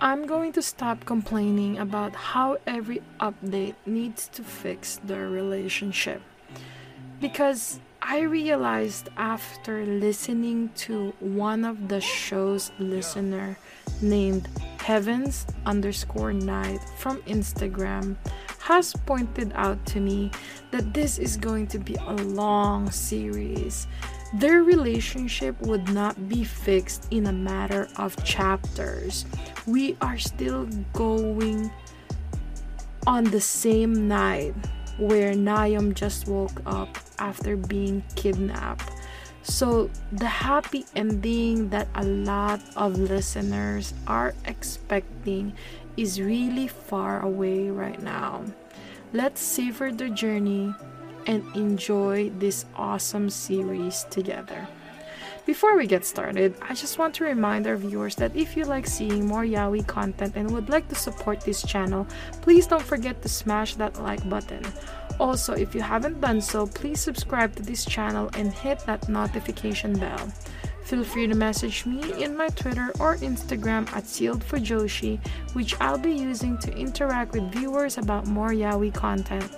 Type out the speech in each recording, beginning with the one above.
I'm going to stop complaining about how every update needs to fix their relationship. Because I realized after listening to one of the show's listener named Heavens underscore night from Instagram has pointed out to me that this is going to be a long series their relationship would not be fixed in a matter of chapters. We are still going on the same night where Nayam just woke up after being kidnapped. So, the happy ending that a lot of listeners are expecting is really far away right now. Let's savor the journey and enjoy this awesome series together. Before we get started, I just want to remind our viewers that if you like seeing more Yaoi content and would like to support this channel, please don't forget to smash that like button. Also, if you haven't done so, please subscribe to this channel and hit that notification bell. Feel free to message me in my Twitter or Instagram at Sealed Fujoshi, which I'll be using to interact with viewers about more yaoi content.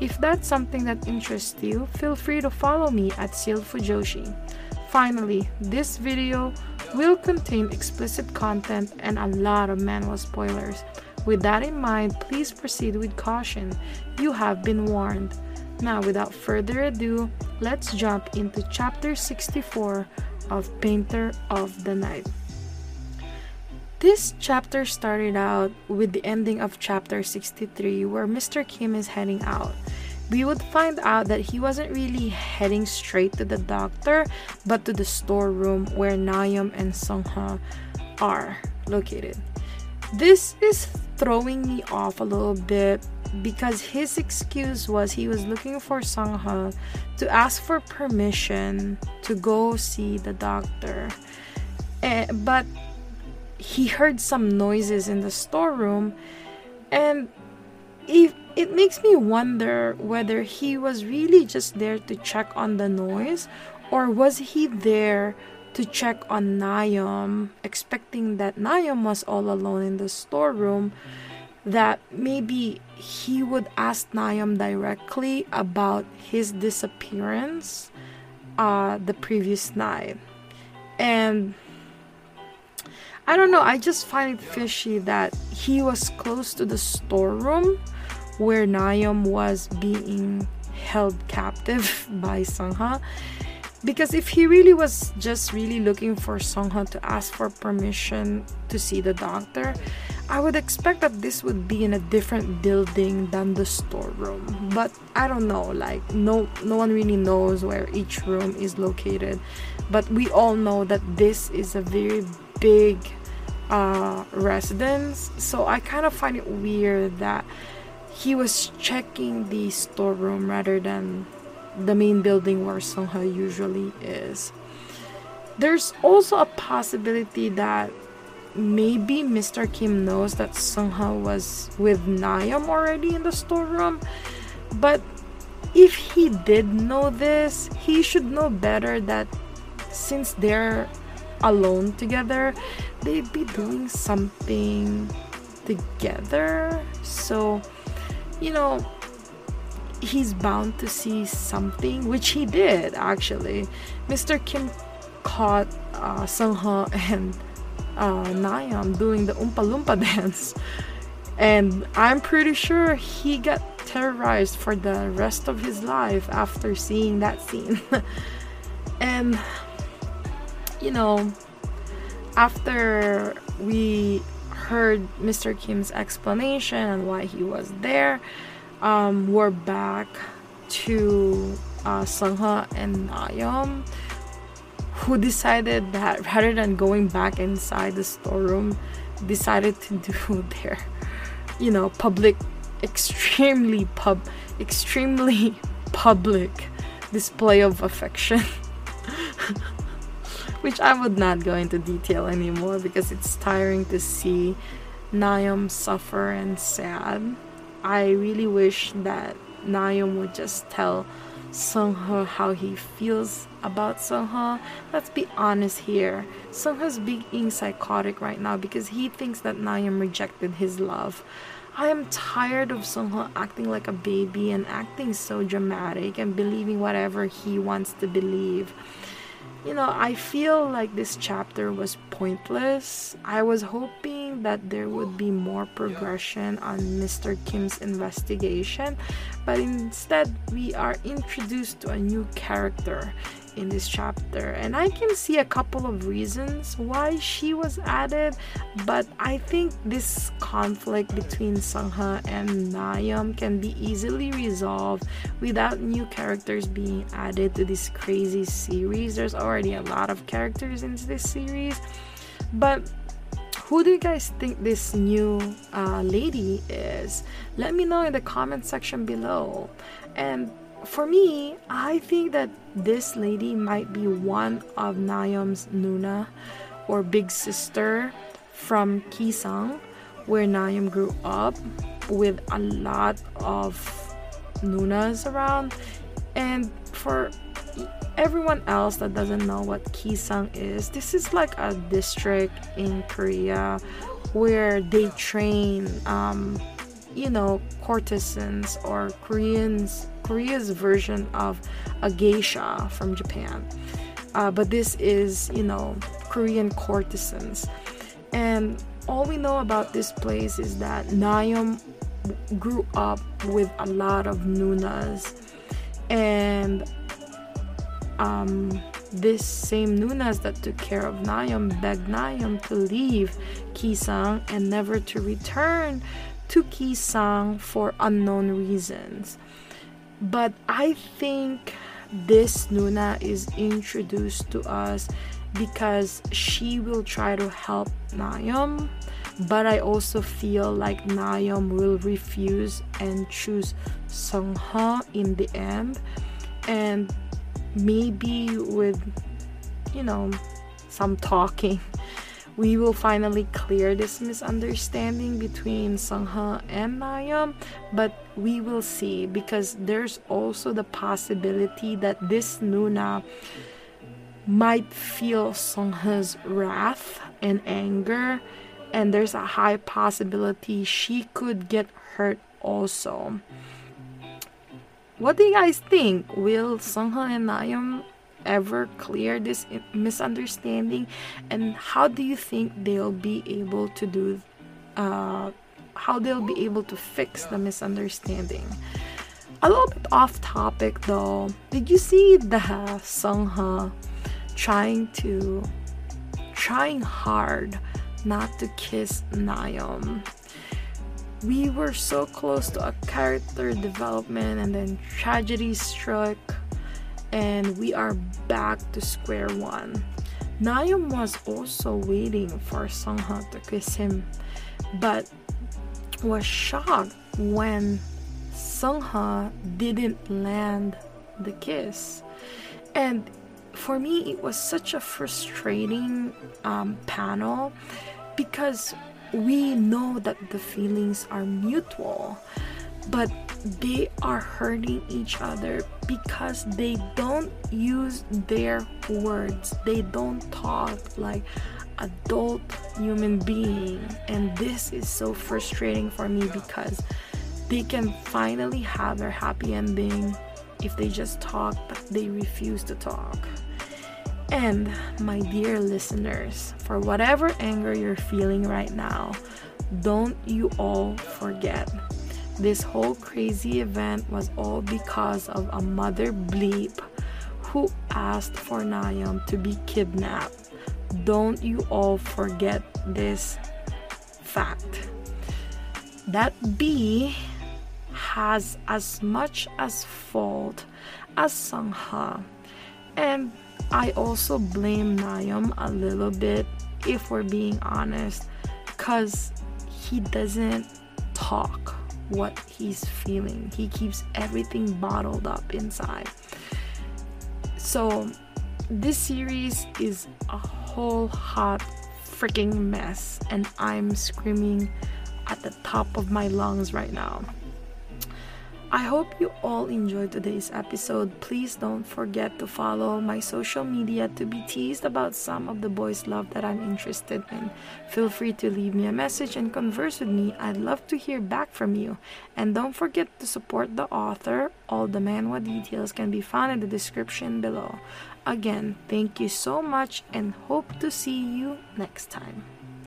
If that's something that interests you, feel free to follow me at Sealed Fujoshi. Finally, this video will contain explicit content and a lot of manual spoilers. With that in mind, please proceed with caution. You have been warned. Now, without further ado, let's jump into chapter 64 of Painter of the Night. This chapter started out with the ending of chapter 63, where Mr. Kim is heading out. We would find out that he wasn't really heading straight to the doctor, but to the storeroom where Nayam and Sungha are located. This is throwing me off a little bit because his excuse was he was looking for Sungha to ask for permission to go see the doctor. Eh, but he heard some noises in the storeroom and if it makes me wonder whether he was really just there to check on the noise or was he there to check on Nayam expecting that Nayam was all alone in the storeroom that maybe he would ask Nayam directly about his disappearance uh, the previous night. And I don't know, I just find it fishy that he was close to the storeroom where Nayam was being held captive by Sungha because if he really was just really looking for Sungha to ask for permission to see the doctor, I would expect that this would be in a different building than the storeroom. But I don't know, like no no one really knows where each room is located. But we all know that this is a very big uh, residence, so I kind of find it weird that he was checking the storeroom rather than the main building where Sungha usually is. There's also a possibility that maybe Mr. Kim knows that Sungha was with Nayam already in the storeroom, but if he did know this, he should know better that since they're alone together, they'd be doing something together. So, you know, he's bound to see something, which he did actually. Mr. Kim caught uh, Sungha and uh, Nayam doing the Oompa Loompa dance, and I'm pretty sure he got terrorized for the rest of his life after seeing that scene. and you know, after we heard Mr. Kim's explanation and why he was there, um, we're back to uh, Sungha and Nayam, who decided that rather than going back inside the storeroom, decided to do their, you know, public, extremely pub, extremely public display of affection. Which I would not go into detail anymore because it's tiring to see Nayeon suffer and sad. I really wish that Nayeon would just tell Sungho how he feels about Sungho. Let's be honest here. Sungho's being psychotic right now because he thinks that Nayeon rejected his love. I am tired of Sungho acting like a baby and acting so dramatic and believing whatever he wants to believe you know, I feel like this chapter was pointless. I was hoping that there would be more progression on Mr. Kim's investigation, but instead, we are introduced to a new character in this chapter and i can see a couple of reasons why she was added but i think this conflict between Sangha and nayeon can be easily resolved without new characters being added to this crazy series there's already a lot of characters in this series but who do you guys think this new uh, lady is let me know in the comment section below and for me, I think that this lady might be one of Nayeon's Nuna or big sister from Gisaeng, where Nayeon grew up with a lot of Nunas around. And for everyone else that doesn't know what Gisaeng is, this is like a district in Korea where they train, um, you know, courtesans or Koreans Korea's version of a geisha from Japan. Uh, but this is, you know, Korean courtesans. And all we know about this place is that Nayeon grew up with a lot of Nunas. And um, this same Nunas that took care of Nayeon begged Nayeon to leave Gisaeng and never to return to Gisaeng for unknown reasons. But I think this Nuna is introduced to us because she will try to help Nayeon. But I also feel like Nayeon will refuse and choose Sungha in the end. And maybe with, you know, some talking we will finally clear this misunderstanding between Sungha and Nayeon, but we will see because there's also the possibility that this Nuna might feel Sungha's wrath and anger, and there's a high possibility she could get hurt also. What do you guys think? Will Sungha and Nayeon ever clear this misunderstanding? And how do you think they'll be able to do uh, how they'll be able to fix the misunderstanding? A little bit off topic though. Did you see the sungha trying to trying hard not to kiss Nayeon we were so close to a character development and then tragedy struck and we are back to square one. Nayeon was also waiting for Sungha to kiss him, but was shocked when Sungha didn't land the kiss. And for me, it was such a frustrating um, panel because we know that the feelings are mutual, but they are hurting each other because they don't use their words. They don't talk like adult human being. And this is so frustrating for me because they can finally have their happy ending if they just talk, but they refuse to talk. And my dear listeners, for whatever anger you're feeling right now, don't you all forget this whole crazy event was all because of a mother bleep who asked for Nayeon to be kidnapped. Don't you all forget this fact. That B has as much as fault as Sangha And I also blame Nayeon a little bit, if we're being honest, because he doesn't talk what he's feeling. He keeps everything bottled up inside. So, this series is a whole hot freaking mess, and I'm screaming at the top of my lungs right now. I hope you all enjoyed today's episode. Please don't forget to follow my social media to be teased about some of the boys' love that I'm interested in. Feel free to leave me a message and converse with me. I'd love to hear back from you. And don't forget to support the author. All the manhwa details can be found in the description below. Again, thank you so much and hope to see you next time.